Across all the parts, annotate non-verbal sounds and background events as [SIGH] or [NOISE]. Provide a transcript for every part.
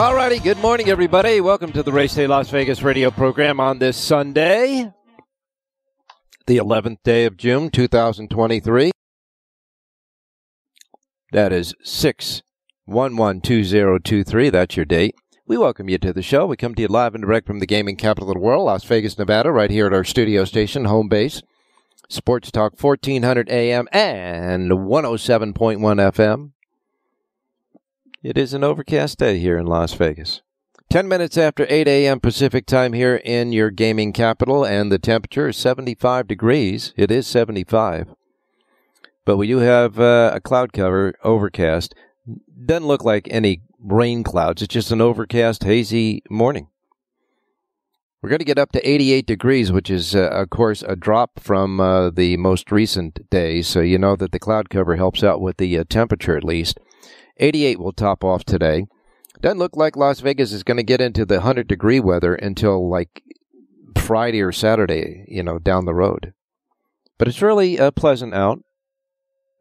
Alrighty, good morning, everybody. Welcome to the Race Day Las Vegas radio program on this Sunday, the 11th day of June, 2023. That is 6112023. That's your date. We welcome you to the show. We come to you live and direct from the gaming capital of the world, Las Vegas, Nevada, right here at our studio station, home base. Sports Talk 1400 AM and 107.1 FM. It is an overcast day here in Las Vegas. 10 minutes after 8 a.m. Pacific time here in your gaming capital, and the temperature is 75 degrees. It is 75. But we do have uh, a cloud cover, overcast. Doesn't look like any rain clouds. It's just an overcast, hazy morning. We're going to get up to 88 degrees, which is, uh, of course, a drop from uh, the most recent days. So you know that the cloud cover helps out with the uh, temperature at least. 88 will top off today. Doesn't look like Las Vegas is going to get into the 100 degree weather until like Friday or Saturday, you know, down the road. But it's really uh, pleasant out.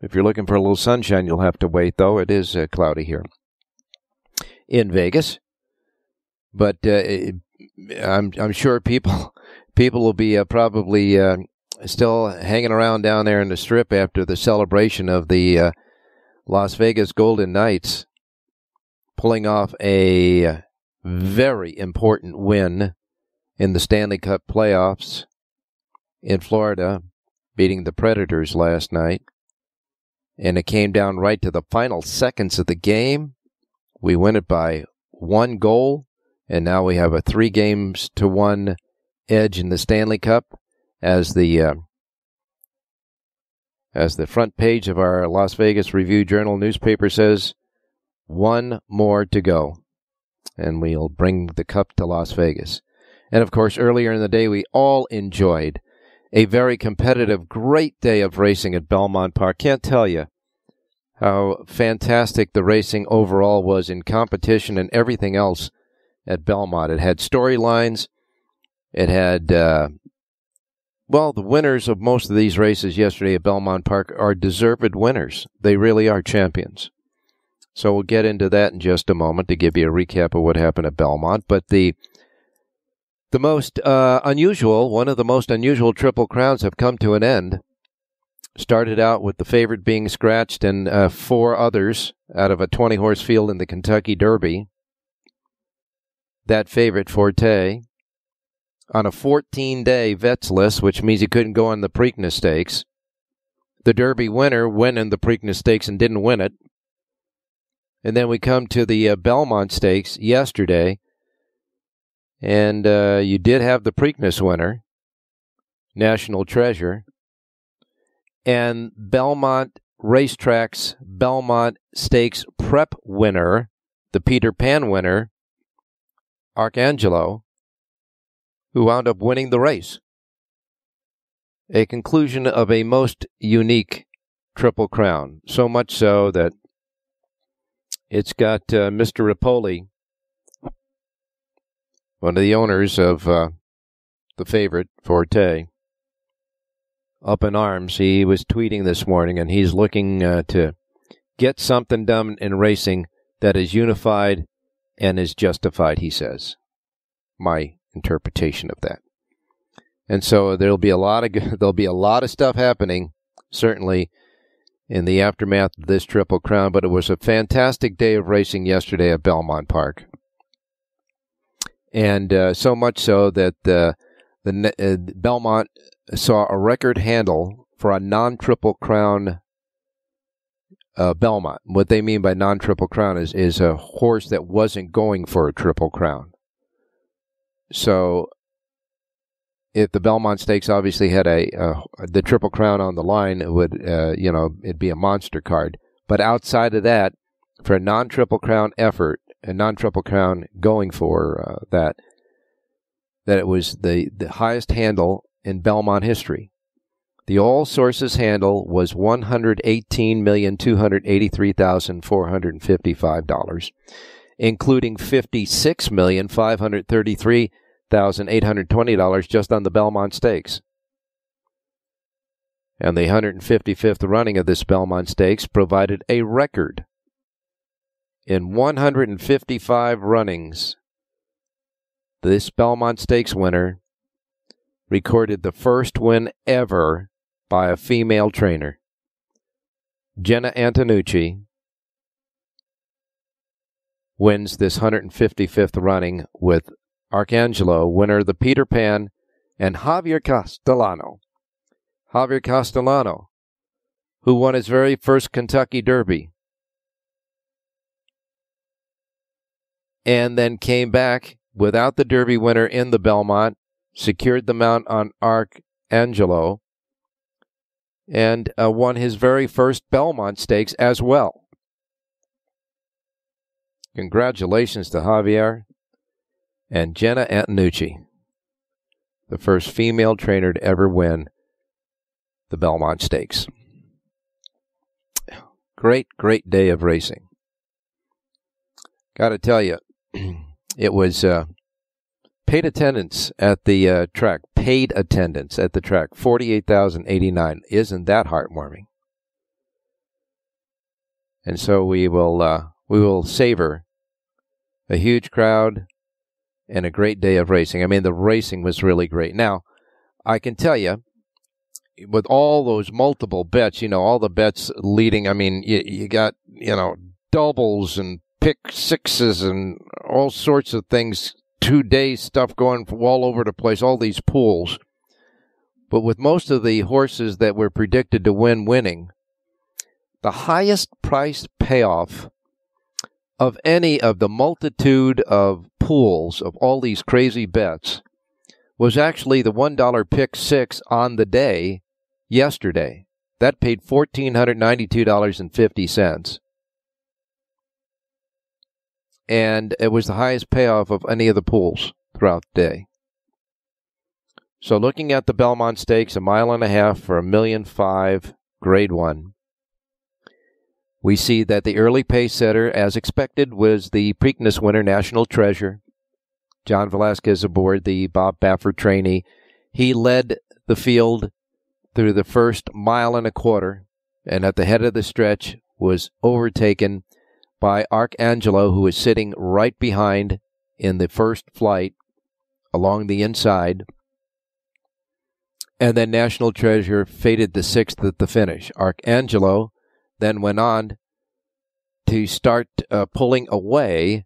If you're looking for a little sunshine, you'll have to wait, though. It is uh, cloudy here in Vegas. But uh, I'm I'm sure people [LAUGHS] people will be uh, probably uh, still hanging around down there in the strip after the celebration of the uh, Las Vegas Golden Knights pulling off a very important win in the Stanley Cup playoffs in Florida, beating the Predators last night. And it came down right to the final seconds of the game. We win it by one goal, and now we have a three games to one edge in the Stanley Cup as the uh, as the front page of our Las Vegas Review Journal newspaper says, one more to go. And we'll bring the cup to Las Vegas. And of course, earlier in the day, we all enjoyed a very competitive, great day of racing at Belmont Park. Can't tell you how fantastic the racing overall was in competition and everything else at Belmont. It had storylines. It had uh, well, the winners of most of these races yesterday at Belmont Park are deserved winners. They really are champions. So we'll get into that in just a moment to give you a recap of what happened at Belmont. But the the most uh, unusual, one of the most unusual triple crowns have come to an end. Started out with the favorite being scratched and uh, four others out of a 20 horse field in the Kentucky Derby. That favorite, Forte, on a 14 day vets list, which means he couldn't go on the Preakness Stakes. The Derby winner went in the Preakness Stakes and didn't win it. And then we come to the uh, Belmont Stakes yesterday, and uh, you did have the Preakness winner, National Treasure, and Belmont Racetrack's Belmont Stakes Prep winner, the Peter Pan winner, Arcangelo, who wound up winning the race. A conclusion of a most unique Triple Crown, so much so that it's got uh, Mr. Repole, one of the owners of uh, the favorite, Forte, up in arms. He was tweeting this morning, and he's looking uh, to get something done in racing that is unified and is justified. He says, my interpretation of that. And so there'll be a lot of [LAUGHS] there'll be a lot of stuff happening, certainly in the aftermath of this Triple Crown. But it was a fantastic day of racing yesterday at Belmont Park, and uh, so much so that uh, the uh, Belmont saw a record handle for a non-Triple Crown uh, Belmont. What they mean by non-Triple Crown is is a horse that wasn't going for a Triple Crown. So if the Belmont Stakes obviously had a the Triple Crown on the line, it would uh, you know it'd be a monster card. But outside of that, for a non Triple Crown effort, a non Triple Crown going for uh, that, that it was the the highest handle in Belmont history. The all sources handle was one hundred eighteen million two hundred eighty three thousand four hundred fifty five dollars, including fifty six million five hundred thirty three $1,820 just on the Belmont Stakes. And the 155th running of this Belmont Stakes provided a record. In 155 runnings, this Belmont Stakes winner recorded the first win ever by a female trainer. Jena Antonucci wins this 155th running with Arcangelo, winner the Peter Pan, and Javier Castellano. Javier Castellano, who won his very first Kentucky Derby. And then came back without the Derby winner in the Belmont, secured the mount on Arcangelo, and uh, won his very first Belmont Stakes as well. Congratulations to Javier and Jena Antonucci, the first female trainer to ever win the Belmont Stakes. Great, great day of racing. Got to tell you, [CLEARS THROAT] it was uh, paid attendance at the uh, track. Paid attendance at the track, forty-eight thousand eighty-nine. Isn't that heartwarming? And so we will uh, we will savor a huge crowd, and a great day of racing. I mean, the racing was really great. Now, I can tell you, with all those multiple bets, you know, all the bets leading, I mean, you, you got, you know, doubles and pick sixes and all sorts of things, two day stuff going all over the place, all these pools. But with most of the horses that were predicted to win winning, the highest price payoff of any of the multitude of pools of all these crazy bets was actually the $1 pick six on the day yesterday. That paid $1,492.50. And it was the highest payoff of any of the pools throughout the day. So looking at the Belmont Stakes, a mile and a half for a million five, grade one. We see that the early pace setter, as expected, was the Preakness winner, National Treasure. John Velasquez aboard the Bob Baffert trainee. He led the field through the first mile and a quarter, and at the head of the stretch was overtaken by Arcangelo, who was sitting right behind in the first flight along the inside. And then National Treasure faded the sixth at the finish. Arcangelo then went on to start uh, pulling away.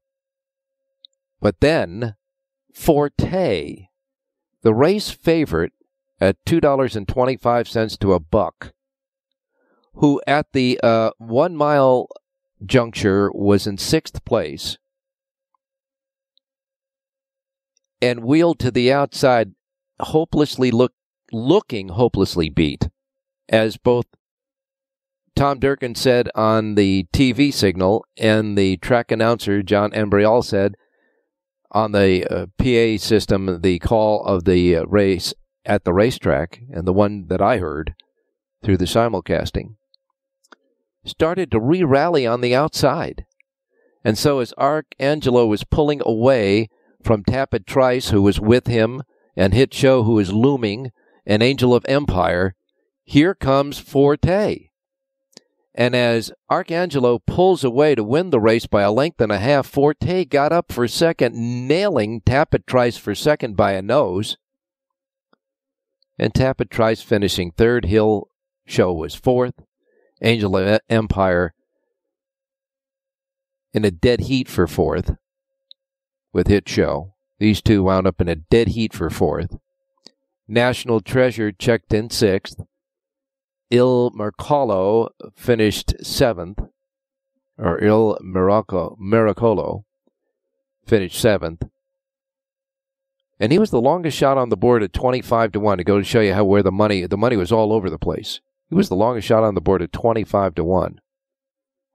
But then Forte, the race favorite at $2.25 to a buck, who at the uh, one mile juncture was in sixth place and wheeled to the outside, hopelessly look, looking hopelessly beat, as both Tom Durkin said on the TV signal, and the track announcer, John Imbriale, said on the uh, PA system the call of the uh, race at the racetrack, and the one that I heard through the simulcasting, started to re rally on the outside. And so, as Arcangelo was pulling away from Tapit Trice, who was with him, and Hit Show, who was looming, and Angel of Empire, Here comes Forte. And as Arcangelo pulls away to win the race by a length and a half, Forte got up for second, nailing Tapit Trice for second by a nose. And Tapit Trice finishing third. Hit Show was fourth. Angel of Empire in a dead heat for fourth with Hit Show. These two wound up in a dead heat for fourth. National Treasure checked in sixth. Il Miracolo finished seventh, or Il Miraco, Miracolo finished seventh. And he was the longest shot on the board at 25 to 1 to go to show you how where the money the money was all over the place. He was the longest shot on the board at 25 to 1.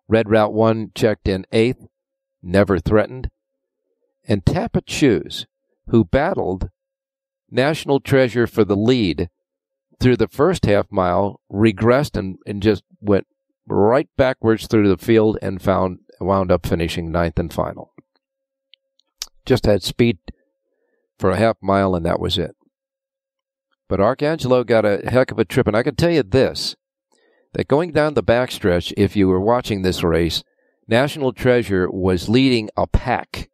Red Route 1 checked in 8th, never threatened. And Tapit Shoes, who battled National Treasure for the lead through the first half mile, regressed and, and just went right backwards through the field and found wound up finishing ninth and final. Just had speed for a half mile and that was it. But Arcangelo got a heck of a trip, and I can tell you this: that going down the backstretch, if you were watching this race, National Treasure was leading a pack,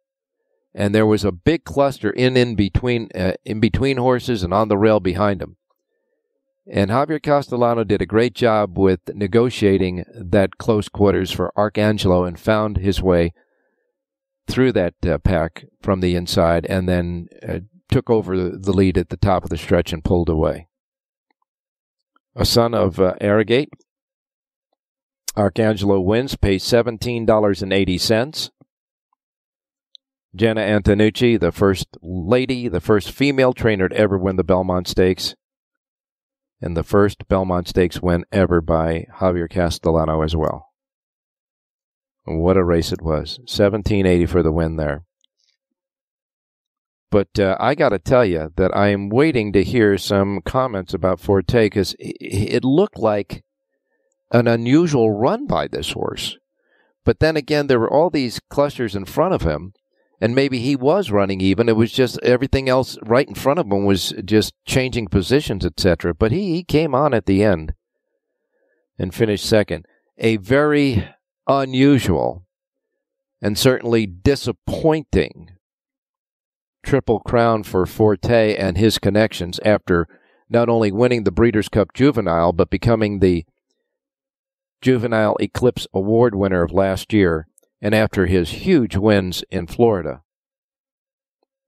and there was a big cluster in in between uh, in between horses and on the rail behind him. And Javier Castellano did a great job with negotiating that close quarters for Arcangelo and found his way through that uh, pack from the inside and then uh, took over the lead at the top of the stretch and pulled away. A son of uh, Arrogate, Arcangelo wins, pays $17.80. Jena Antonucci, the first lady, the first female trainer to ever win the Belmont Stakes, and the first Belmont Stakes win ever by Javier Castellano as well. What a race it was. 1780 for the win there. But uh, I got to tell you that I am waiting to hear some comments about Forte because it looked like an unusual run by this horse. But then again, there were all these clusters in front of him and maybe he was running even. It was just everything else right in front of him was just changing positions, etc. But he, he came on at the end and finished second. A very unusual and certainly disappointing triple crown for Forte and his connections after not only winning the Breeders' Cup Juvenile, but becoming the Juvenile Eclipse Award winner of last year and after his huge wins in Florida,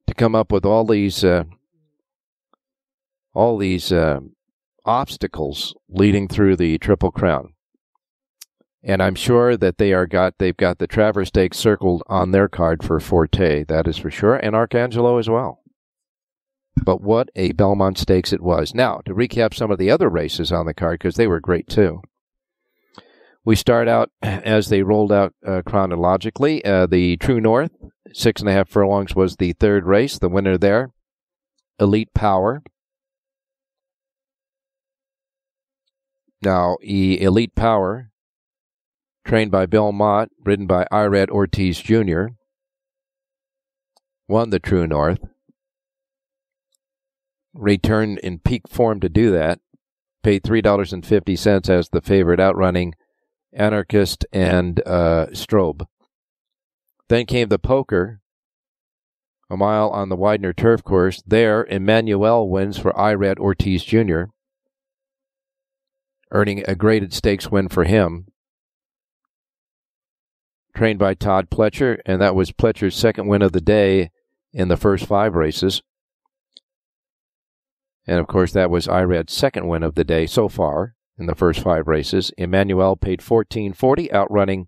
to come up with all these uh, all these uh, obstacles leading through the Triple Crown. And I'm sure that they are got they've got the Travers Stakes circled on their card for Forte, that is for sure, and Arcangelo as well. But what a Belmont Stakes it was. Now, to recap some of the other races on the card, because they were great too. We start out as they rolled out uh, chronologically. Uh, the True North, six and a half furlongs, was the third race. The winner there, Elite Power. Now, e- Elite Power, trained by Bill Mott, ridden by Irad Ortiz Jr., won the True North. Returned in peak form to do that. Paid $3.50 as the favorite, outrunning Anarchist, and uh, Strobe. Then came the poker, a mile on the Widener turf course. There, Emmanuel wins for Irad Ortiz Jr., earning a graded stakes win for him. Trained by Todd Pletcher, and that was Pletcher's second win of the day in the first five races. And of course, that was Irad's second win of the day so far in the first five races. Emmanuel paid 1440, outrunning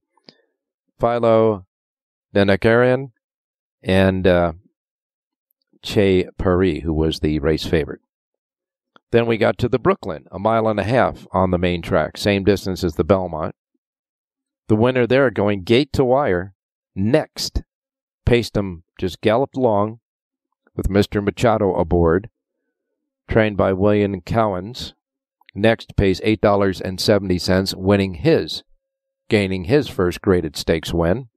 Philo Denakarian and uh, Che Paris, who was the race favorite. Then we got to the Brooklyn, a mile and a half on the main track, same distance as the Belmont. The winner there going gate to wire. Next, Paestum just galloped along with Mr. Machado aboard, trained by William Cowens. Next pays $8.70, winning his, gaining his first graded stakes win.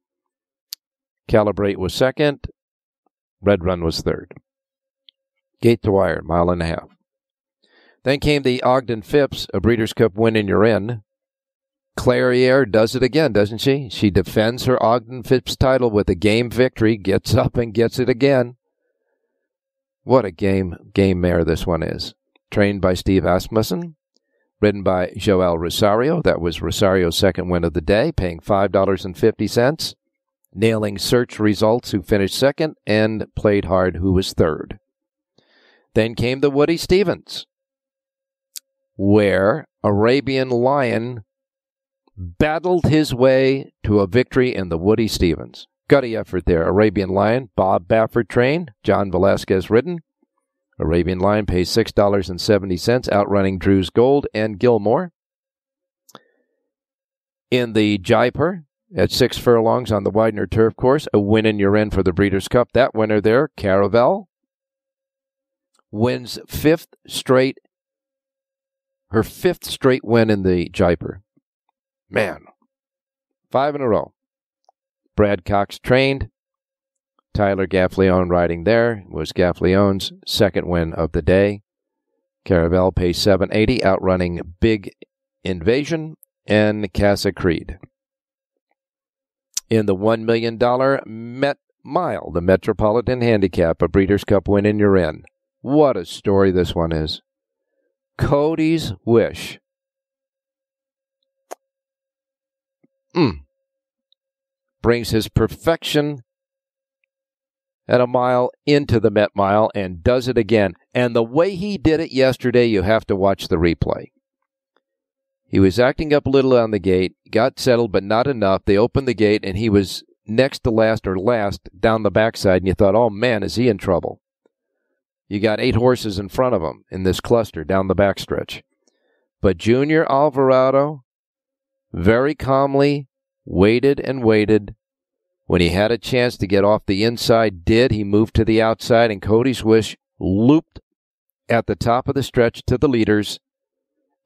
Calibrate was second. Red Run was third. Gate to wire, mile and a half. Then came the Ogden Phipps, a Breeders' Cup win in your in. Clairiere does it again, doesn't she? She defends her Ogden Phipps title with a game victory, gets up and gets it again. What a game game mare this one is. Trained by Steve Asmussen, ridden by Joel Rosario. That was Rosario's second win of the day, paying $5.50. Nailing search results, who finished second, and played hard, who was third. Then came the Woody Stephens, where Arabian Lion battled his way to a victory in the Woody Stephens. Gutty effort there. Arabian Lion, Bob Baffert trained, John Velasquez ridden. Arabian Lion pays $6.70, outrunning Drew's Gold and Gilmore. In the Jaipur, at six furlongs on the Widener turf course, a win in your end for the Breeders' Cup. That winner there, Caravel, wins fifth straight, her fifth straight win in the Jaipur. Man, five in a row. Brad Cox trained. Tyler Gaffalione riding there was Gaffalione's second win of the day. Caravel pays 780, outrunning Big Invasion and Casa Creed. In the $1 million Met Mile, the Metropolitan Handicap, a Breeders' Cup win in your in. What a story this one is. Cody's Wish Mm. Brings his perfection at a mile into the Met Mile and does it again. And the way he did it yesterday, you have to watch the replay. He was acting up a little on the gate, got settled, but not enough. They opened the gate, and he was next to last or last down the backside, and you thought, oh man, is he in trouble? You got eight horses in front of him in this cluster down the backstretch. But Junior Alvarado very calmly waited and waited. When he had a chance to get off the inside, did. He moved to the outside, and Cody's Wish looped at the top of the stretch to the leaders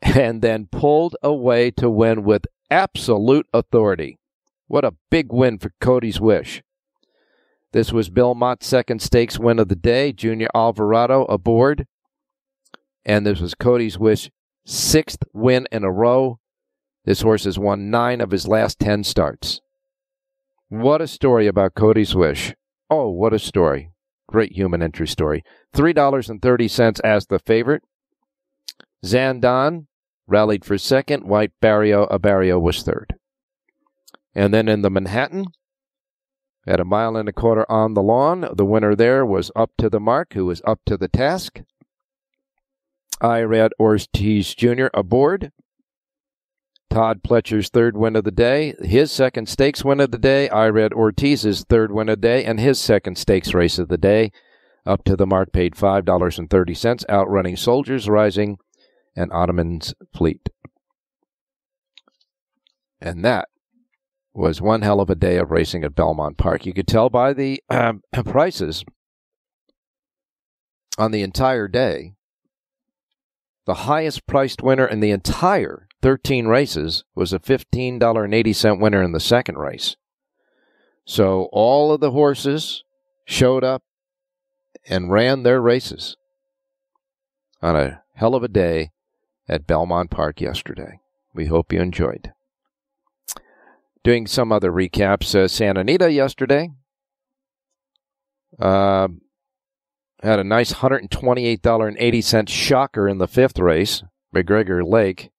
and then pulled away to win with absolute authority. What a big win for Cody's Wish. This was Bill Mott's second stakes win of the day, Junior Alvarado aboard. And this was Cody's Wish sixth win in a row. This horse has won nine of his last ten starts. What a story about Cody's Wish. Oh, what a story. Great human entry story. $3.30 as the favorite. Zandon rallied for second. White Barrio Abarrio was third. And then in the Manhattan, at a mile and a quarter on the lawn, the winner there was up to the mark, who was up to the task. Irad Ortiz Jr. aboard. Todd Pletcher's third win of the day, his second stakes win of the day, Irad Ortiz's third win of the day, and his second stakes race of the day. Up to the mark paid $5.30, outrunning Soldiers Rising and Ottoman's Fleet. And that was one hell of a day of racing at Belmont Park. You could tell by the um, [CLEARS THROAT] prices on the entire day. The highest priced winner in the entire 13 races was a $15.80 winner in the second race. So all of the horses showed up and ran their races on a hell of a day at Belmont Park yesterday. We hope you enjoyed. Doing some other recaps. Uh, Santa Anita yesterday uh, had a nice $128.80 shocker in the fifth race, McGregor Lake.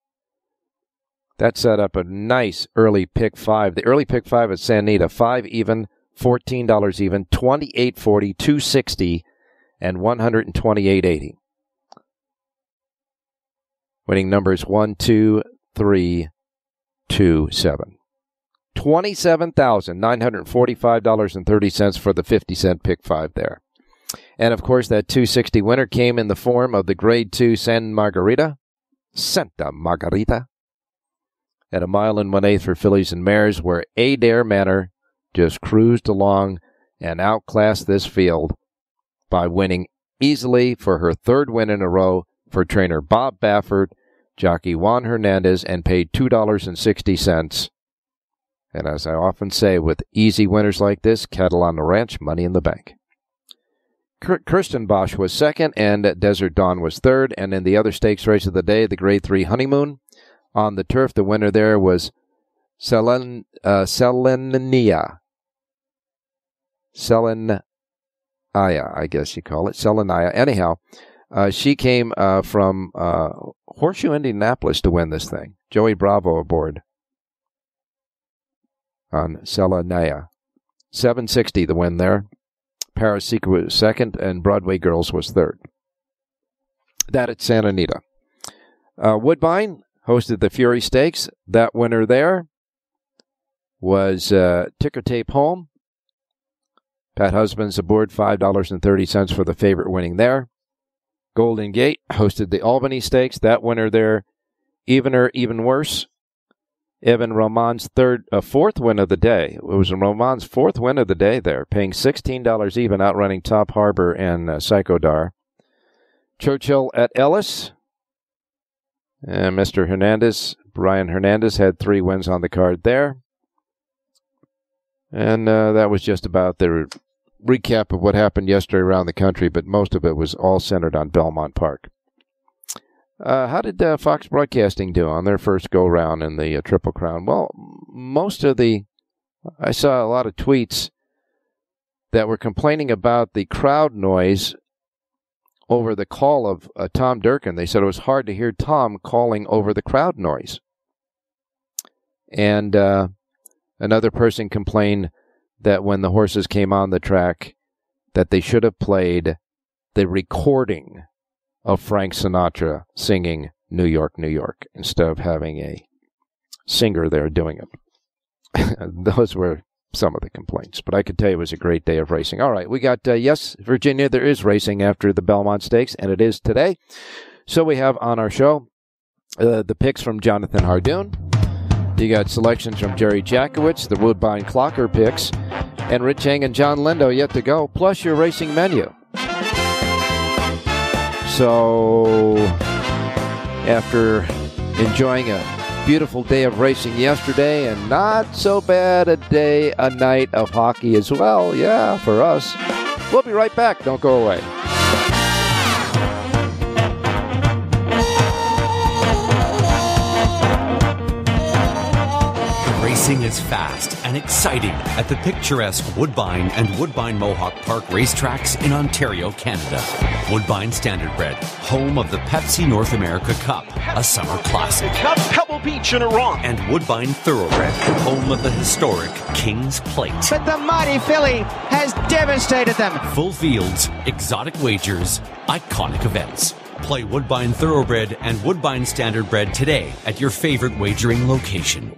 That set up a nice early pick five. The early pick five at Santa Anita, five even, $14 even, 28.40, 260 and 128.80. Winning numbers one, two, three, two, seven. $27,945.30 for the 50 cent pick five there. And of course, that 260 winner came in the form of the grade two San Margarita, Santa Margarita, at a mile and one eighth for fillies and mares, where Adare Manor just cruised along and outclassed this field by winning easily for her third win in a row for trainer Bob Baffert, jockey Juan Hernandez, and paid $2.60 and as I often say, with easy winners like this, cattle on the ranch, money in the bank. Kirsten Bosch was second, and Desert Dawn was third. And in the other stakes race of the day, the Grade 3 Honeymoon on the turf, the winner there was Selen, uh, Selenia. Selenaya, I guess you call it. Selenaya. Anyhow, uh, she came uh, from uh, Horseshoe, Indianapolis to win this thing. Joey Bravo aboard on Selenaya. 760 the win there. Paris Secret was second, and Broadway Girls was third. That at Santa Anita. Uh, Woodbine hosted the Fury Stakes. That winner there was uh, Ticker Tape Home. Pat Husbands aboard $5.30 for the favorite winning there. Golden Gate hosted the Albany Stakes. That winner there, evener, even worse. Evin Roman's third, uh, fourth win of the day. It was Roman's fourth win of the day there, paying $16 even, outrunning Top Harbor and uh, Psychodar. Churchill at Ellis. And Mr. Hernandez, Brian Hernandez, had three wins on the card there. And uh, that was just about the recap of what happened yesterday around the country, but most of it was all centered on Belmont Park. Uh, how did uh, Fox Broadcasting do on their first go round in the uh, Triple Crown? Well, most of the, I saw a lot of tweets that were complaining about the crowd noise over the call of uh, Tom Durkin. They said it was hard to hear Tom calling over the crowd noise. And uh, another person complained that when the horses came on the track, that they should have played the recording of Frank Sinatra singing New York, New York, instead of having a singer there doing it. [LAUGHS] Those were some of the complaints, but I could tell you it was a great day of racing. All right, we got, uh, yes, Virginia, there is racing after the Belmont Stakes, and it is today. So we have on our show uh, the picks from Jonathan Hardoon. You got selections from Jerry Jackowitz, the Woodbine Clocker picks, and Rich Eng and John Lindo yet to go, plus your racing menu. So, after enjoying a beautiful day of racing yesterday and not so bad a day, a night of hockey as well, yeah, for us, we'll be right back. Don't go away. Racing is fast and exciting at the picturesque Woodbine and Woodbine Mohawk Park racetracks in Ontario, Canada. Woodbine Standardbred, home of the Pepsi North America Cup, a summer classic. Cup, Pebble Beach in Iran. And Woodbine Thoroughbred, home of the historic King's Plate. But the mighty filly has devastated them. Full fields, exotic wagers, iconic events. Play Woodbine Thoroughbred and Woodbine Standardbred today at your favorite wagering location.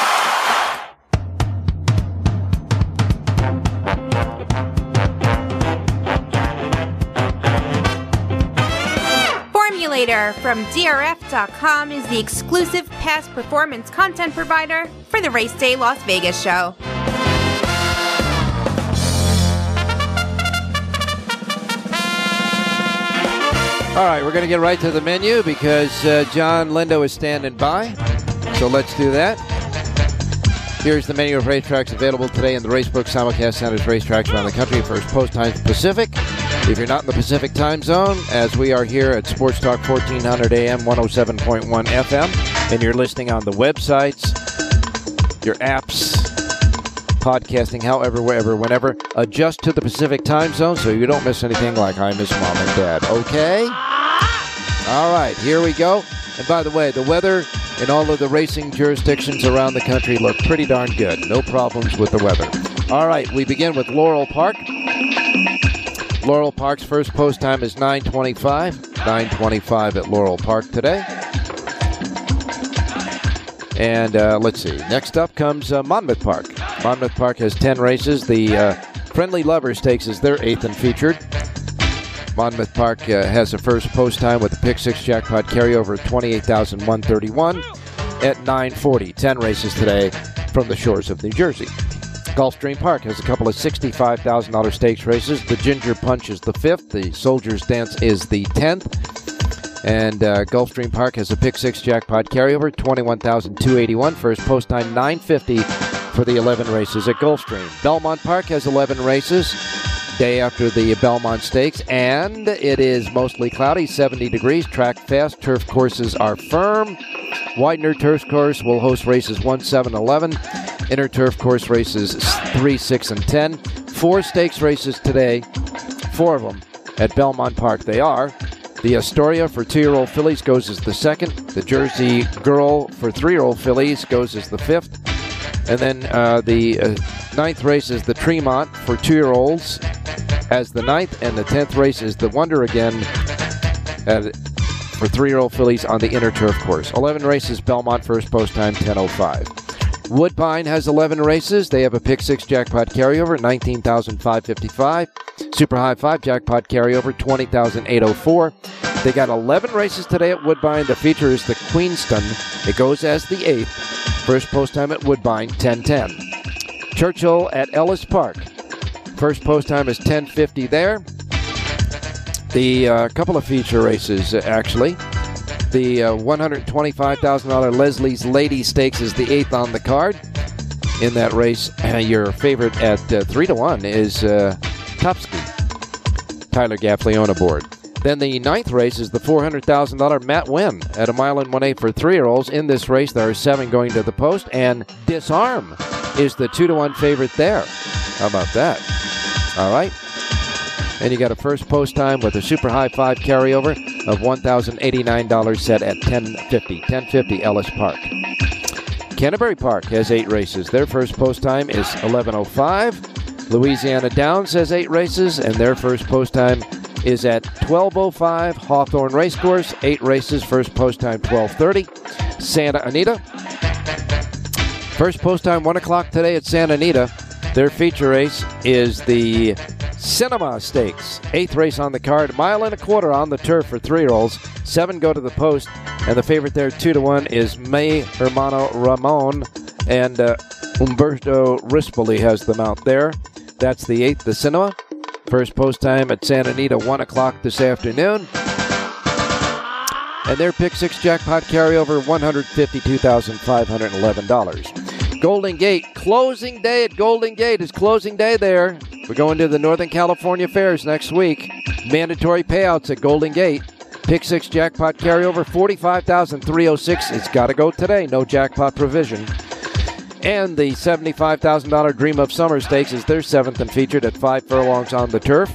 From DRF.com is the exclusive past performance content provider for the Race Day Las Vegas show. All right, we're going to get right to the menu because uh, John Lindo is standing by. So let's do that. Here's the menu of racetracks available today in the Racebook simulcast centers racetracks around the country. First post time Pacific. If you're not in the Pacific time zone, as we are here at Sports Talk 1400 AM, 107.1 FM, and you're listening on the websites, your apps, podcasting, however, wherever, whenever. Adjust to the Pacific time zone so you don't miss anything like I miss mom and dad. Okay? All right, here we go. And by the way, the weather in all of the racing jurisdictions around the country look pretty darn good. No problems with the weather. All right, we begin with Laurel Park. Laurel Park's first post time is 925. 925 at Laurel Park today. And uh, let's see. Next up comes uh, Monmouth Park. Monmouth Park has 10 races. The uh, Friendly Lovers takes as their eighth and featured. Monmouth Park uh, has a first post time with the Pick Six Jackpot carryover of 28,131 at 940. 10 races today from the shores of New Jersey. Gulfstream Park has a couple of $65,000 stakes races. The Ginger Punch is the fifth. The Soldier's Dance is the tenth. And uh, Gulfstream Park has a pick six jackpot carryover, 21,281. First post time 950 for the 11 races at Gulfstream. Belmont Park has 11 races. Day after the Belmont Stakes, and it is mostly cloudy, 70 degrees. Track fast, turf courses are firm. Widener Turf Course will host races 1, 7, 11. Inner Turf Course races 3, 6, and 10. Four stakes races today, four of them at Belmont Park. They are the Astoria for two year old fillies goes as the second. The Jersey Girl for three year old fillies goes as the fifth. And then uh, the uh, ninth race is the Tremont for two year olds as the ninth. And the tenth race is the Wonder Again at, for three year old fillies on the inner turf course. 11 races, Belmont first post time 10.05. Woodbine has 11 races. They have a pick six jackpot carryover, 19,555. Super high five jackpot carryover, 20,804. They got 11 races today at Woodbine. The feature is the Queenston. It goes as the eighth. First post time at Woodbine, 1010. Churchill at Ellis Park. First post time is 1050 there. The uh, couple of feature races, uh, actually. The uh, $125,000 Leslie's Lady Stakes is the eighth on the card. In that race, your favorite at uh, 3 to 1 is uh, Topsky. Tyler Gaffalione aboard. Then the ninth race is the $400,000 Matt Winn at a mile and one eighth for three year olds. In this race, there are seven going to the post, and Disarm is the two to one favorite there. How about that? All right. And you got a first post time with a super high five carryover of $1,089 set at 1050. 1050 Ellis Park. Canterbury Park has eight races. Their first post time is 1105. Louisiana Downs has eight races, and their first post time is at 1205 Hawthorne Racecourse. Eight races, first post time 1230. Santa Anita. First post time 1 o'clock today at Santa Anita. Their feature race is the Cinema Stakes. Eighth race on the card, mile and a quarter on the turf for three year olds. Seven go to the post, and the favorite there, two to one, is Mi Hermano Ramon, and uh, Umberto Rispoli has the mount there. That's the eighth, the Cinema. First post time at Santa Anita, 1 o'clock this afternoon. And their pick six jackpot carryover, $152,511. Golden Gate, closing day at Golden Gate is closing day there. We're going to the Northern California Fairs next week. Mandatory payouts at Golden Gate. Pick six jackpot carryover, 45306 It's got to go today. No jackpot provision. And the $75,000 Dream of Summer Stakes is their seventh and featured at five furlongs on the turf.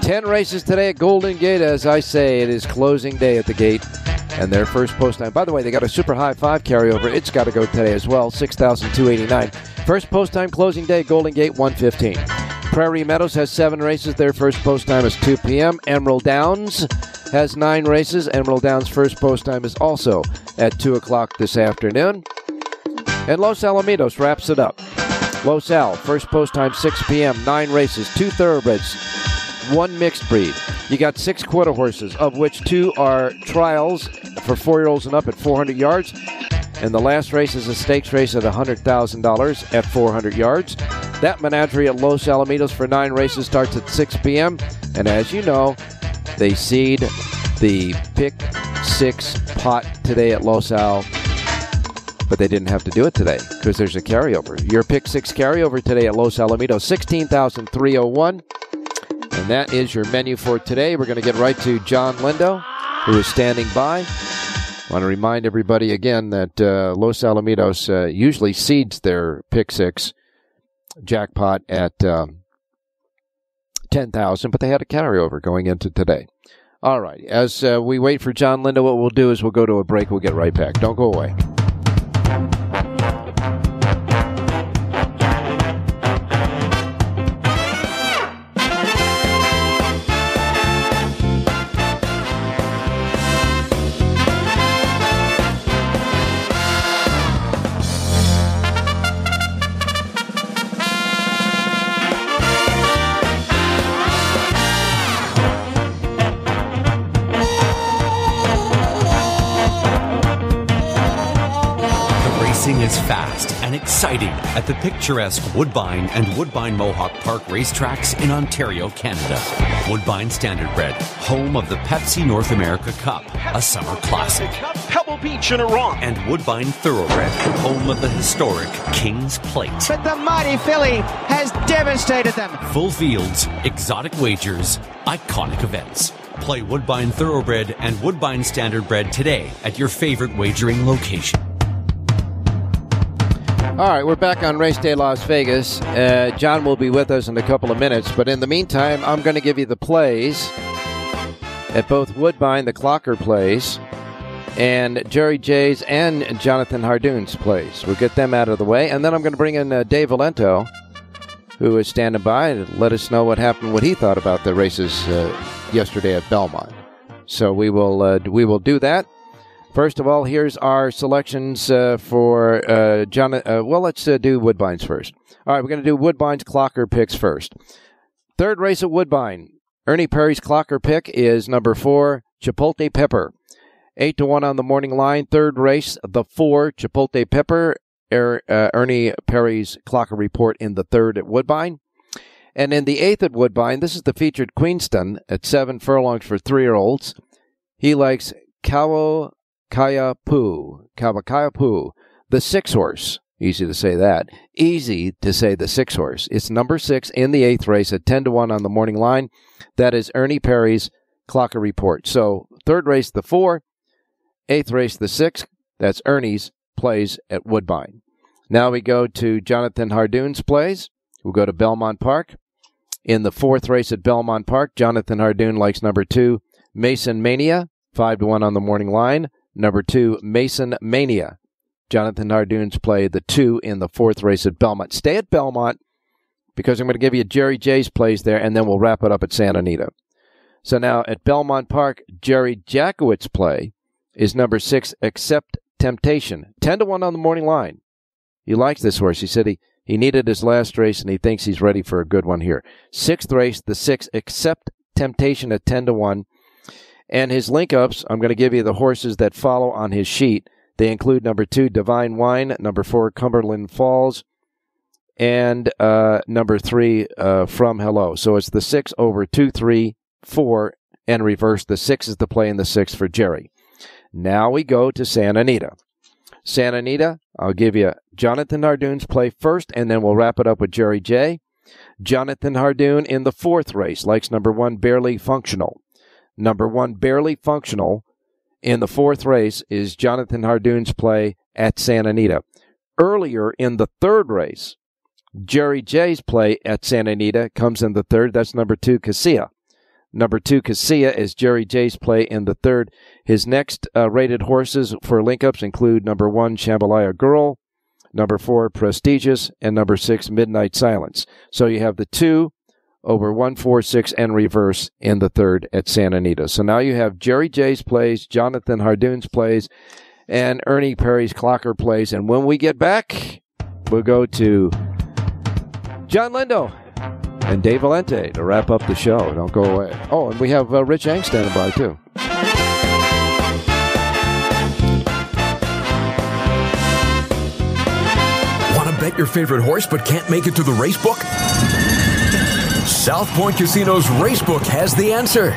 Ten races today at Golden Gate. As I say, it is closing day at the gate. And their first post time. By the way, they got a super high five carryover. It's got to go today as well. 6,289. First post time closing day, Golden Gate 115. Prairie Meadows has seven races. Their first post time is 2 p.m. Emerald Downs has nine races. Emerald Downs' first post time is also at 2 o'clock this afternoon. And Los Alamitos wraps it up. Los Al, first post time 6 p.m., nine races, two thoroughbreds, one mixed breed. You got six quarter horses, of which two are trials for four year olds and up at 400 yards. And the last race is a stakes race at $100,000 at 400 yards. That menagerie at Los Alamitos for nine races starts at 6 p.m. And as you know, they seed the pick six pot today at Los Al but they didn't have to do it today because there's a carryover. Your pick six carryover today at Los Alamitos, 16,301. And that is your menu for today. We're going to get right to John Lindo, who is standing by. I want to remind everybody again that uh, Los Alamitos uh, usually seeds their pick six jackpot at um, 10,000, but they had a carryover going into today. All right. As uh, we wait for John Lindo, what we'll do is we'll go to a break. We'll get right back. Don't go away. Thank you. Racing is fast and exciting at the picturesque Woodbine and Woodbine Mohawk Park racetracks in Ontario, Canada. Woodbine Standardbred, home of the Pepsi North America Cup, a summer classic. Pebble Beach in Iran. And Woodbine Thoroughbred, home of the historic King's Plate. But the mighty filly has devastated them. Full fields, exotic wagers, iconic events. Play Woodbine Thoroughbred and Woodbine Standardbred today at your favorite wagering location. All right, we're back on Race Day Las Vegas. Uh, John will be with us in a couple of minutes, but in the meantime, I'm going to give you the plays at both Woodbine, the Clocker plays, and Jerry J's and Jonathan Hardoon's plays. We'll get them out of the way, and then I'm going to bring in uh, Dave Valento, who is standing by and let us know what happened, what he thought about the races uh, yesterday at Belmont. So we will uh, we will do that. First of all, here's our selections uh, for uh, John. Uh, well, let's uh, do Woodbines first. All right, we're going to do Woodbines Clocker picks first. Third race at Woodbine. Ernie Perry's Clocker pick is number four, Chipotle Pepper. Eight to one on the morning line. Third race, the four, Chipotle Pepper. Er, uh, Ernie Perry's Clocker report in the third at Woodbine. And in the eighth at Woodbine, this is the featured Queenston at seven furlongs for three year olds. He likes Kawo Kaya Poo, Kawakaya Poo, the six horse. Easy to say that. Easy to say the six horse. It's number six in the eighth race at 10 to 1 on the morning line. That is Ernie Perry's Clocker report. So, third race, the four. Eighth race, the six. That's Ernie's plays at Woodbine. Now we go to Jonathan Hardoon's plays. We'll go to Belmont Park. In the fourth race at Belmont Park, Jonathan Hardoon likes number two, Mason Mania, 5 to 1 on the morning line. Number two, Mason Mania. Jonathan Hardoon's play the two in the fourth race at Belmont. Stay at Belmont because I'm going to give you Jerry J's plays there, and then we'll wrap it up at Santa Anita. So now at Belmont Park, Jerry Jackowitz play is number six, Accept Temptation. 10 to 1 on the morning line. He likes this horse. He said he, he needed his last race and he thinks he's ready for a good one here. Sixth race, the six, Accept Temptation at 10 to 1. And his link ups, I'm going to give you the horses that follow on his sheet. They include number two, Divine Wine, number four, Cumberland Falls, and uh, number three, uh, From Hello. So it's the six over two, three, four, and reverse. The six is the play in the six for Jerry. Now we go to Santa Anita. Santa Anita, I'll give you Jonathan Hardoon's play first, and then we'll wrap it up with Jerry J. Jonathan Hardoon in the fourth race likes number one, Barely Functional. Number one, Barely Functional in the fourth race is Jonathan Hardoon's play at Santa Anita. Earlier in the third race, Jerry J's play at Santa Anita comes in the third. That's number two, Casilla. Number two, Casilla is Jerry J's play in the third. His next uh, rated horses for link ups include number one, Jambalaya Girl, number four, Prestigious, and number six, Midnight Silence. So you have the two over one, four, six, and reverse in the third at Santa Anita. So now you have Jerry J's plays, Jonathan Hardoon's plays, and Ernie Perry's Clocker plays. And when we get back, we'll go to John Lindo and Dave Valente to wrap up the show. Don't go away. Oh, and we have uh, Rich Ang standing by, too. Want to bet your favorite horse but can't make it to the race book? South Point Casino's Racebook has the answer.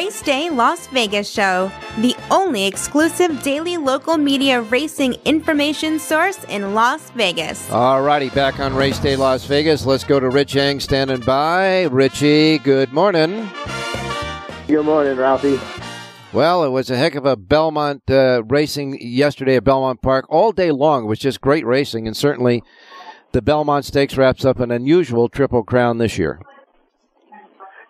Race Day Las Vegas Show, the only exclusive daily local media racing information source in Las Vegas. Alrighty, back on Race Day Las Vegas. Let's go to Rich Yang standing by. Richie, good morning. Good morning, Ralphie. Well, it was a heck of a Belmont uh, racing yesterday at Belmont Park all day long. It was just great racing, and certainly the Belmont Stakes wraps up an unusual Triple Crown this year.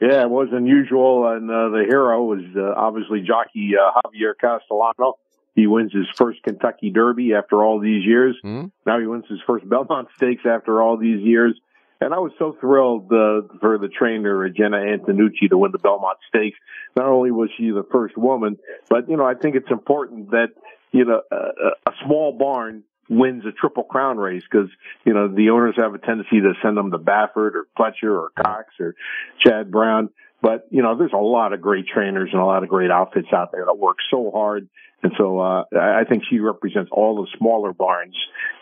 Yeah, it was unusual, and uh, the hero was uh, obviously jockey uh, Javier Castellano. He wins his first Kentucky Derby after all these years. Mm-hmm. Now he wins his first Belmont [LAUGHS] Stakes after all these years. And I was so thrilled uh, for the trainer Jena Antonucci to win the Belmont Stakes. Not only was she the first woman, but you know I think it's important that you know a, a small barn wins a triple crown race because you know the owners have a tendency to send them to Baffert or Pletcher or Cox or Chad Brown. But you know, there's a lot of great trainers and a lot of great outfits out there that work so hard. And so uh, I think she represents all the smaller barns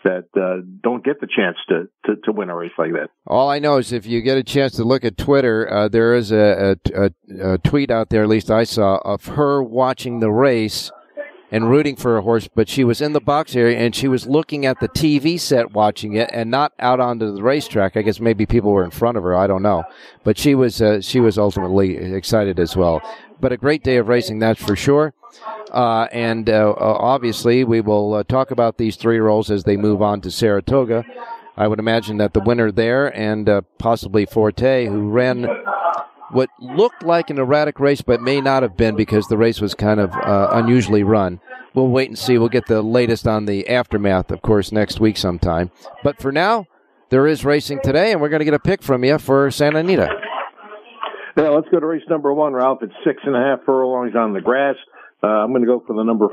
that uh, don't get the chance to, to, to win a race like that. All I know is if you get a chance to look at Twitter, uh, there is a, a, a, a tweet out there, at least I saw, of her watching the race and rooting for a horse, but she was in the box area and she was looking at the TV set watching it and not out onto the racetrack. I guess maybe people were in front of her. I don't know, but she was uh, she was ultimately excited as well. But a great day of racing, that's for sure. Uh, and uh, obviously, we will uh, talk about these three rolls as they move on to Saratoga. I would imagine that the winner there and uh, possibly Forte, who ran what looked like an erratic race, but may not have been because the race was kind of uh, unusually run. We'll wait and see. We'll get the latest on the aftermath, of course, next week sometime. But for now, there is racing today, and we're going to get a pick from you for Santa Anita. Yeah, let's go to race number one, Ralph. It's six and a half furlongs on the grass. Uh, I'm going to go for the number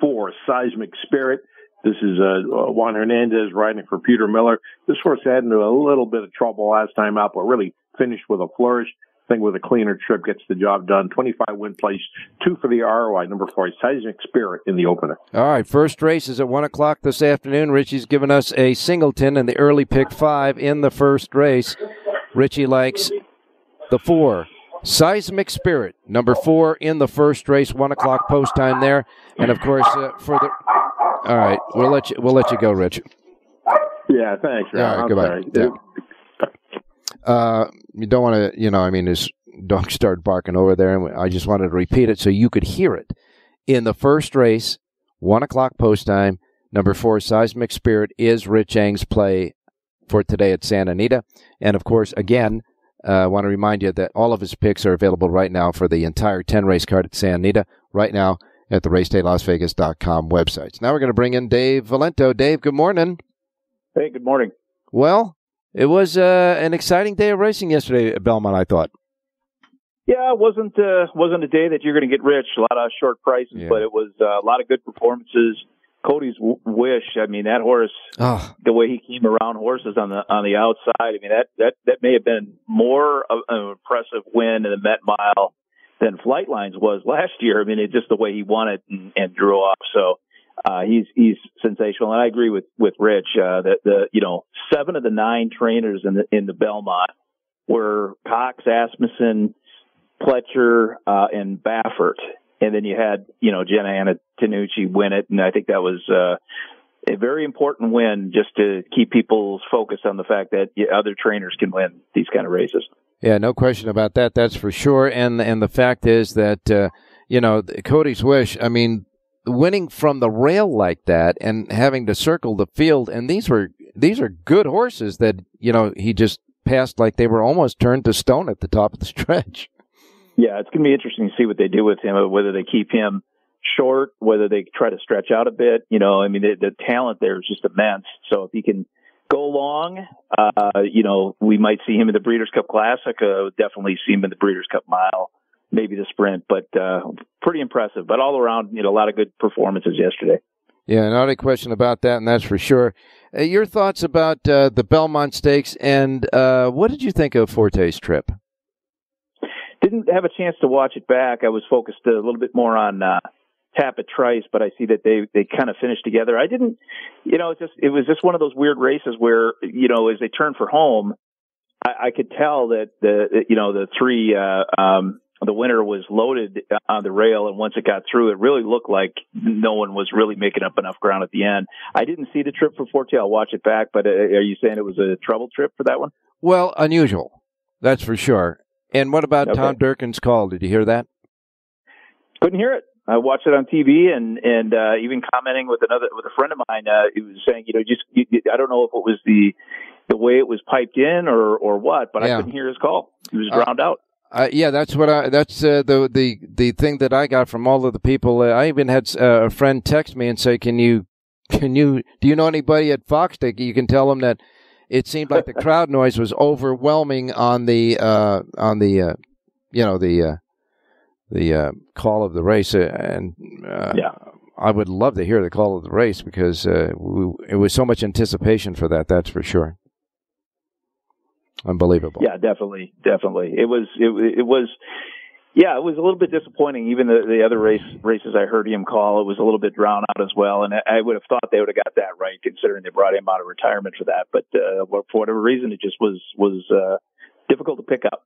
four, Seismic Spirit. This is uh, Juan Hernandez riding for Peter Miller. This horse had into a little bit of trouble last time out, but really finished with a flourish. I think with a cleaner trip gets the job done. 25 win place, two for the ROI, number four, Seismic Spirit in the opener. All right, first race is at 1 o'clock this afternoon. Richie's given us a singleton and the early pick five in the first race. Richie likes the four. Seismic Spirit, number four in the first race, one o'clock post time there, and of course uh, for the. All right, we'll let you we'll let you go, Rich. Yeah, thanks. All right, goodbye. Uh, you don't want to, you know, I mean, his dog [LAUGHS] started barking over there, and I just wanted to repeat it so you could hear it. In the first race, one o'clock post time, number four, Seismic Spirit is Rich Ang's play for today at Santa Anita, and of course, again. Uh, I want to remind you that all of his picks are available right now for the entire 10 race card at Santa Anita right now at the racedaylasvegas.com websites. Now we're going to bring in Dave Valento. Dave, good morning. Hey, good morning. Well, it was uh, an exciting day of racing yesterday at Belmont, I thought. Yeah, it wasn't uh, wasn't a day that you're going to get rich. A lot of short prices, Yeah. but it was uh, a lot of good performances. Cody's w- wish. I mean, that horse, Oh, the way he came around horses on the on the outside. I mean, that that that may have been more of an impressive win in the Met Mile than Flightline's was last year. I mean, it just the way he won it and, and drew off. So uh, he's he's sensational, and I agree with with Rich uh, that the you know seven of the nine trainers in the in the Belmont were Cox, Asmussen, Pletcher, uh, and Baffert, and then you had you know Jenna Anna Tanucci win it, and I think that was. Uh, a very important win just to keep people's focus on the fact that other trainers can win these kind of races. yeah, no question about that. That's for sure. And and the fact is that uh, you know, Cody's Wish. I mean, winning from the rail like that and having to circle the field, and these were these are good horses that you know he just passed like they were almost turned to stone at the top of the [LAUGHS] stretch. Yeah, it's going to be interesting to see what they do with him, whether they keep him short, whether they try to stretch out a bit. You know, I mean, the, the talent there is just immense. So if he can go long, uh, you know, we might see him in the Breeders' Cup Classic. Uh, definitely see him in the Breeders' Cup Mile, maybe the Sprint, but uh, pretty impressive. But all around, you know, a lot of good performances yesterday. Yeah, not a question about that, and that's for sure. Uh, your thoughts about uh, the Belmont Stakes, and uh, what did you think of Forte's trip? Didn't have a chance to watch it back. I was focused a little bit more on uh, Tapit Trice, but I see that they they kind of finished together. I didn't, you know, it just it was just one of those weird races where you know as they turned for home, I, I could tell that the you know the three uh, um, the winner was loaded on the rail, and once it got through, it really looked like no one was really making up enough ground at the end. I didn't see the trip for Forte. I'll watch it back, but uh, are you saying it was a trouble trip for that one? Well, unusual, that's for sure. And what about Okay. Tom Durkin's call? Did you hear that? Couldn't hear it. I watched it on TV and and uh, even commenting with another with a friend of mine. Uh, he was saying, you know, just you, I don't know if it was the the way it was piped in or or what, but Yeah. I couldn't hear his call. He was Uh, drowned out. Uh, yeah, that's what I. That's uh, the the the thing that I got from all of the people. Uh, I even had uh, a friend text me and say, "Can you, can you, do you know anybody at Fox that you can tell them that it seemed like the crowd [LAUGHS] noise was overwhelming on the uh, on the uh, you know the uh, the uh, call of the race, uh, and uh, Yeah. I would love to hear the call of the race because uh, we, it was so much anticipation for that. That's for sure. Unbelievable. Yeah, definitely, definitely. It was it it was. Yeah, it was a little bit disappointing. Even the, the other race races I heard him call, it was a little bit drowned out as well. And I, I would have thought they would have got that right, considering they brought him out of retirement for that. But uh, for whatever reason, it just was was uh, difficult to pick up.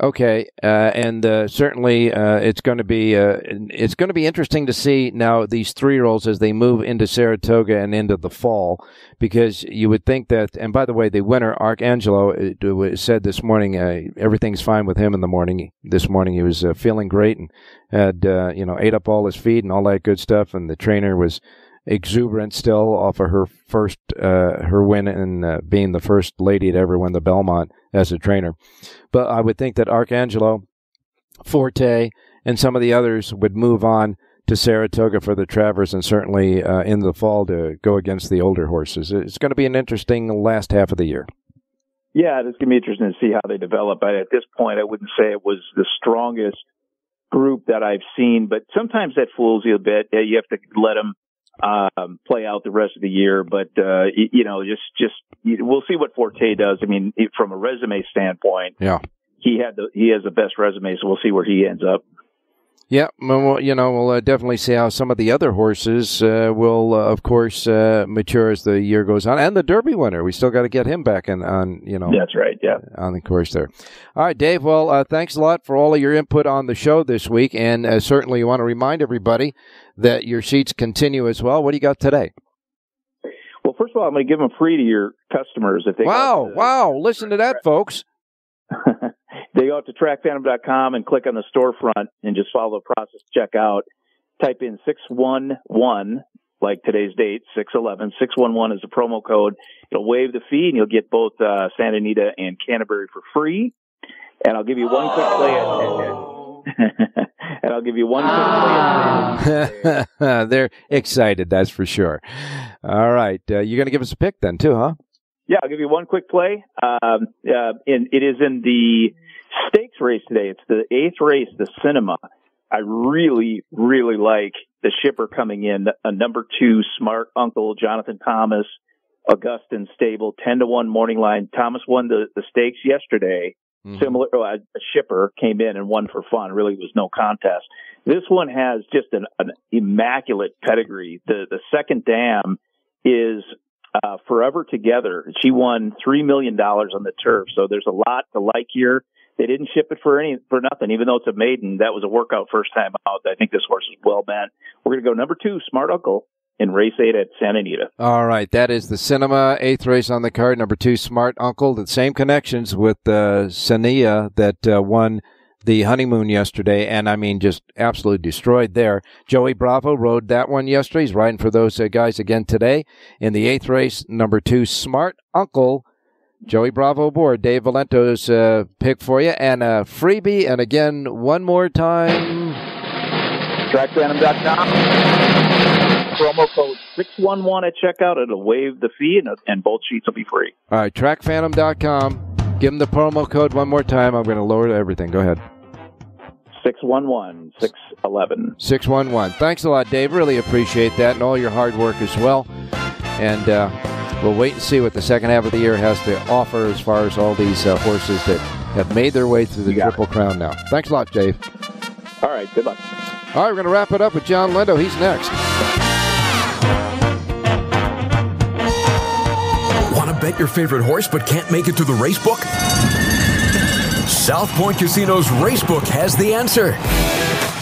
Okay, uh, and uh, certainly uh, it's going to be uh, it's going to be interesting to see now these three year olds as they move into Saratoga and into the fall, because you would think that. And by the way, the winner Arcangelo uh, said this morning uh, everything's fine with him in the morning. This morning he was feeling great and had you know ate up all his feed and all that good stuff, and the trainer was exuberant still off of her first uh, her win and uh, being the first lady to ever win the Belmont as a trainer. But I would think that Arcangelo, Forte, and some of the others would move on to Saratoga for the Travers and certainly uh, in the fall to go against the older horses. It's going to be an interesting last half of the year. Yeah, it's going to be interesting to see how they develop. But at this point, I wouldn't say it was the strongest group that I've seen, but sometimes that fools you a bit. You have to let them um, play out the rest of the year. But uh, you know, just just we'll see what Forte does. I mean, from a resume standpoint, Yeah. he had the he has the best resume, so we'll see where he ends up. Yeah, well, you know, we'll uh, definitely see how some of the other horses uh, will, uh, of course, uh, mature as the year goes on, and the Derby winner. We still got to get him back in, on, you know, That's right. Yeah. on the course there. All right, Dave. Well, uh, thanks a lot for all of your input on the show this week, and uh, certainly you want to remind everybody that your sheets continue as well. What do you got today? Well, first of all, I'm going to give them free to your customers if they Wow, wow! Listen to that, folks. They go out to trackphantom.com and click on the storefront and just follow the process check out. Type in 611, like today's date, 611. 611 is the promo code. It'll waive the fee and you'll get both uh, Santa Anita and Canterbury for free. And I'll give you one quick play at, [LAUGHS] and I'll give you one quick play at [LAUGHS] They're excited, that's for sure. All right, uh, you're going to give us a pick then, too, huh? Yeah, I'll give you one quick play. Um, uh, in, it is in the stakes race today. It's the eighth race, the cinema. I really, really like the shipper coming in, a number two smart uncle, Jonathan Thomas, Augustin Stable, 10 to 1 morning line. Thomas won the, the stakes yesterday. Similar, uh, a shipper came in and won for fun. Really was no contest. This one has just an, an immaculate pedigree. The, the second dam is uh, Forever Together. She won three million dollars on the turf, so there's a lot to like here. They didn't ship it for any for nothing, even though it's a maiden. That was a workout first time out. I think this horse is well bent. We're gonna go number two, Smart Uncle, in race eight at Santa Anita. All right, that is the cinema eighth race on the card. Number two, Smart Uncle. The same connections with uh, Sania that uh, won the honeymoon yesterday, and I mean, just absolutely destroyed there. Joey Bravo rode that one yesterday. He's riding for those uh, guys again today in the eighth race. Number two, Smart Uncle. Joey Bravo aboard. Dave Valento's uh, pick for you, and a freebie. And again, one more time. TrackPhantom.com. Promo code 611 at checkout. It'll waive the fee, and, and both sheets will be free. All right, TrackPhantom.com. Give them the promo code one more time. I'm going to lower everything. Go ahead. 611 611. 611. Thanks a lot, Dave. Really appreciate that and all your hard work as well. And uh, we'll wait and see what the second half of the year has to offer as far as all these uh, horses that have made their way through the Triple it. Crown now. Thanks a lot, Dave. All right. Good luck. All right, we're going to wrap it up with John Lindo. He's next. Want to bet your favorite horse but can't make it to the race book? South Point Casino's Racebook has the answer.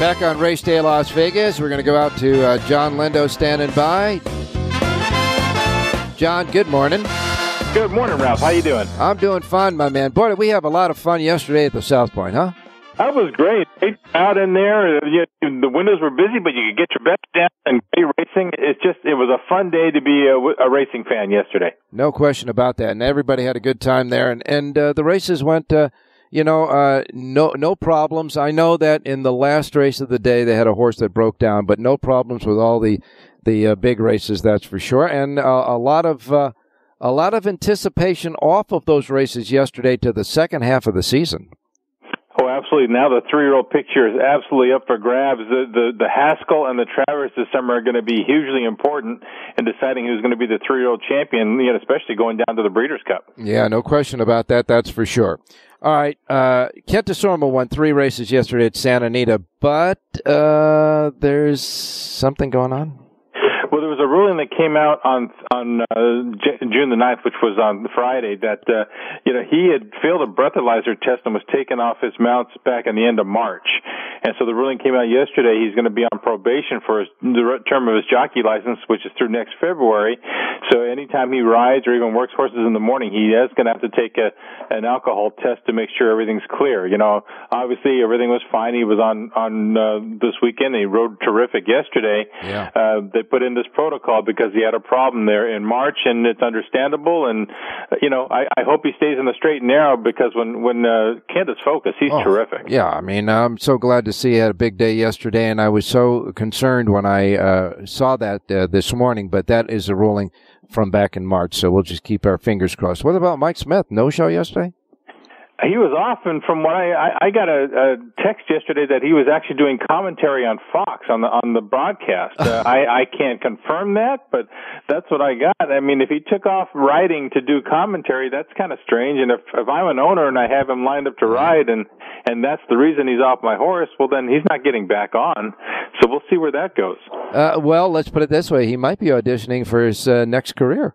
Back on Race Day Las Vegas. We're going to go out to uh, John Lindo standing by. John, good morning. Good morning, Ralph. How you doing? I'm doing fine, my man. Boy, did we have a lot of fun yesterday at the South Point, huh? That was great. Out in there, you, the windows were busy, but you could get your bets down and great racing. It's just, it was a fun day to be a, a, racing fan yesterday. No question about that, and everybody had a good time there. And and uh, the races went. Uh, you know, uh, no no problems. I know that in the last race of the day they had a horse that broke down, but no problems with all the the uh, big races. That's for sure, and uh, a lot of uh, a lot of anticipation off of those races yesterday to the second half of the season. Absolutely! Now the three-year-old picture is absolutely up for grabs. The the, the Haskell and the Travers this summer are going to be hugely important in deciding who's going to be the three-year-old champion, you know, especially going down to the Breeders' Cup. Yeah, no question about that. That's for sure. All right. Uh, Kent Desormeaux won three races yesterday at Santa Anita, but uh, there's something going on. Well, there was a ruling that came out on on uh, J- June the 9th, which was on Friday, that uh, you know he had failed a breathalyzer test and was taken off his mounts back in the end of March, and so the ruling came out yesterday. He's going to be on probation for his, the term of his jockey license, which is through next February. So anytime he rides or even works horses in the morning, he is going to have to take a an alcohol test to make sure everything's clear. You know, obviously everything was fine. He was on on uh, this weekend. He rode terrific yesterday. Yeah. Uh, they put in this protocol because he had a problem there in March, and it's understandable. And you know, I, I hope he stays in the straight and narrow because when when uh, Kent is focused, he's oh, terrific. Yeah, I mean, I'm so glad to see he had a big day yesterday, and I was so concerned when I uh, saw that uh, this morning. But that is a ruling from back in March, so we'll just keep our fingers crossed. What about Mike Smith? No show yesterday. He was off, and from what I, I, I got a, a text yesterday that he was actually doing commentary on Fox on the on the broadcast. Uh, [LAUGHS] I, I can't confirm that, but that's what I got. I mean, if he took off riding to do commentary, that's kind of strange. And if if I'm an owner and I have him lined up to ride, and and that's the reason he's off my horse, well then he's not getting back on. So we'll see where that goes. Uh, well, let's put it this way: he might be auditioning for his uh, next career.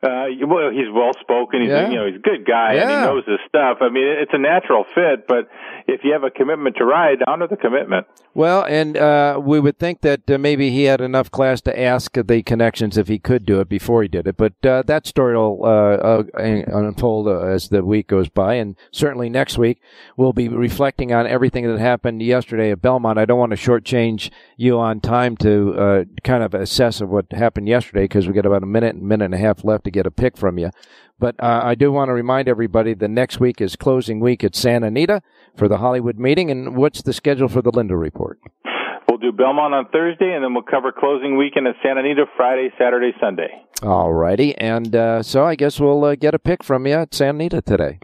Uh, well, he's well spoken. He's yeah. you know he's a good guy yeah. and he knows his stuff. I mean, it's a natural fit. But if you have a commitment to ride, honor the commitment. Well, and uh, we would think that uh, maybe he had enough class to ask the connections if he could do it before he did it. But uh, that story will uh, uh, unfold as the week goes by, and certainly next week we'll be reflecting on everything that happened yesterday at Belmont. I don't want to shortchange you on time to kind of assess of what happened yesterday because we got about a minute, minute and a half left to get a pick from you. But uh, I do want to remind everybody the next week is closing week at Santa Anita for the Hollywood meeting. And what's the schedule for the Lindo Report? We'll do Belmont on Thursday, and then we'll cover closing weekend at Santa Anita Friday, Saturday, Sunday. All righty. And uh, so I guess we'll uh, get a pick from you at Santa Anita today.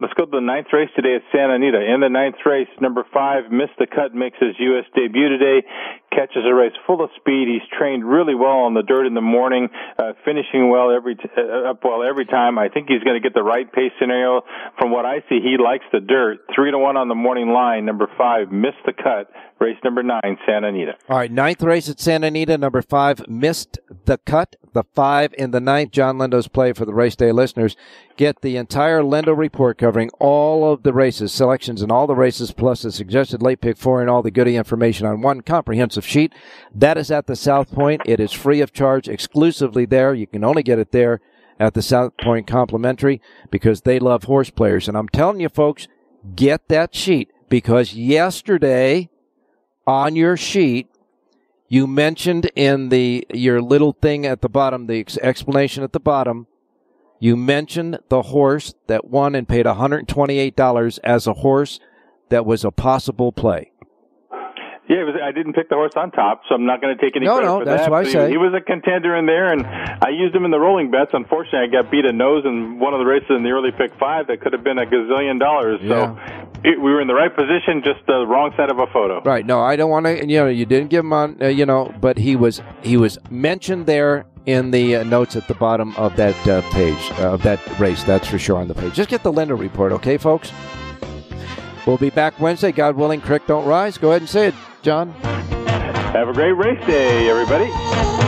Let's go to the ninth race today at Santa Anita. In the ninth race, number five, Missed the Cut makes his U.S. debut today. Catches a race full of speed. He's trained really well on the dirt in the morning, uh, finishing well every t- uh, up well every time. I think he's going to get the right pace scenario. From what I see, he likes the dirt. Three to one on the morning line. Number five, Missed the Cut. Race number nine, Santa Anita. All right, ninth race at Santa Anita. Number five, Missed the Cut. The five in the ninth, John Lindo's play for the race day listeners. Get the entire Lindo report covering all of the races, selections and all the races, plus the suggested late pick four and all the goody information on one comprehensive sheet. That is at the South Point. It is free of charge, exclusively there. You can only get it there at the South Point complimentary because they love horse players. And I'm telling you folks, get that sheet because yesterday on your sheet, you mentioned in the your little thing at the bottom, the ex- explanation at the bottom, you mentioned the horse that won and paid $128 as a horse that was a possible play. Yeah, was, I didn't pick the horse on top, so I'm not going to take any no, credit no, for that's that. what I say. He, he was a contender in there, and I used him in the rolling bets. Unfortunately, I got beat a nose in one of the races in the early pick five that could have been a gazillion dollars. So it, we were in the right position, just the wrong side of a photo. Right. No, I don't want to. You know, you didn't give him on. Uh, you know, but he was he was mentioned there in the uh, notes at the bottom of that uh, page uh, of that race. That's for sure on the page. Just get the Lindo report, okay, folks. We'll be back Wednesday, God willing. Crick don't rise. Go ahead and say it, John. Have a great race day, everybody.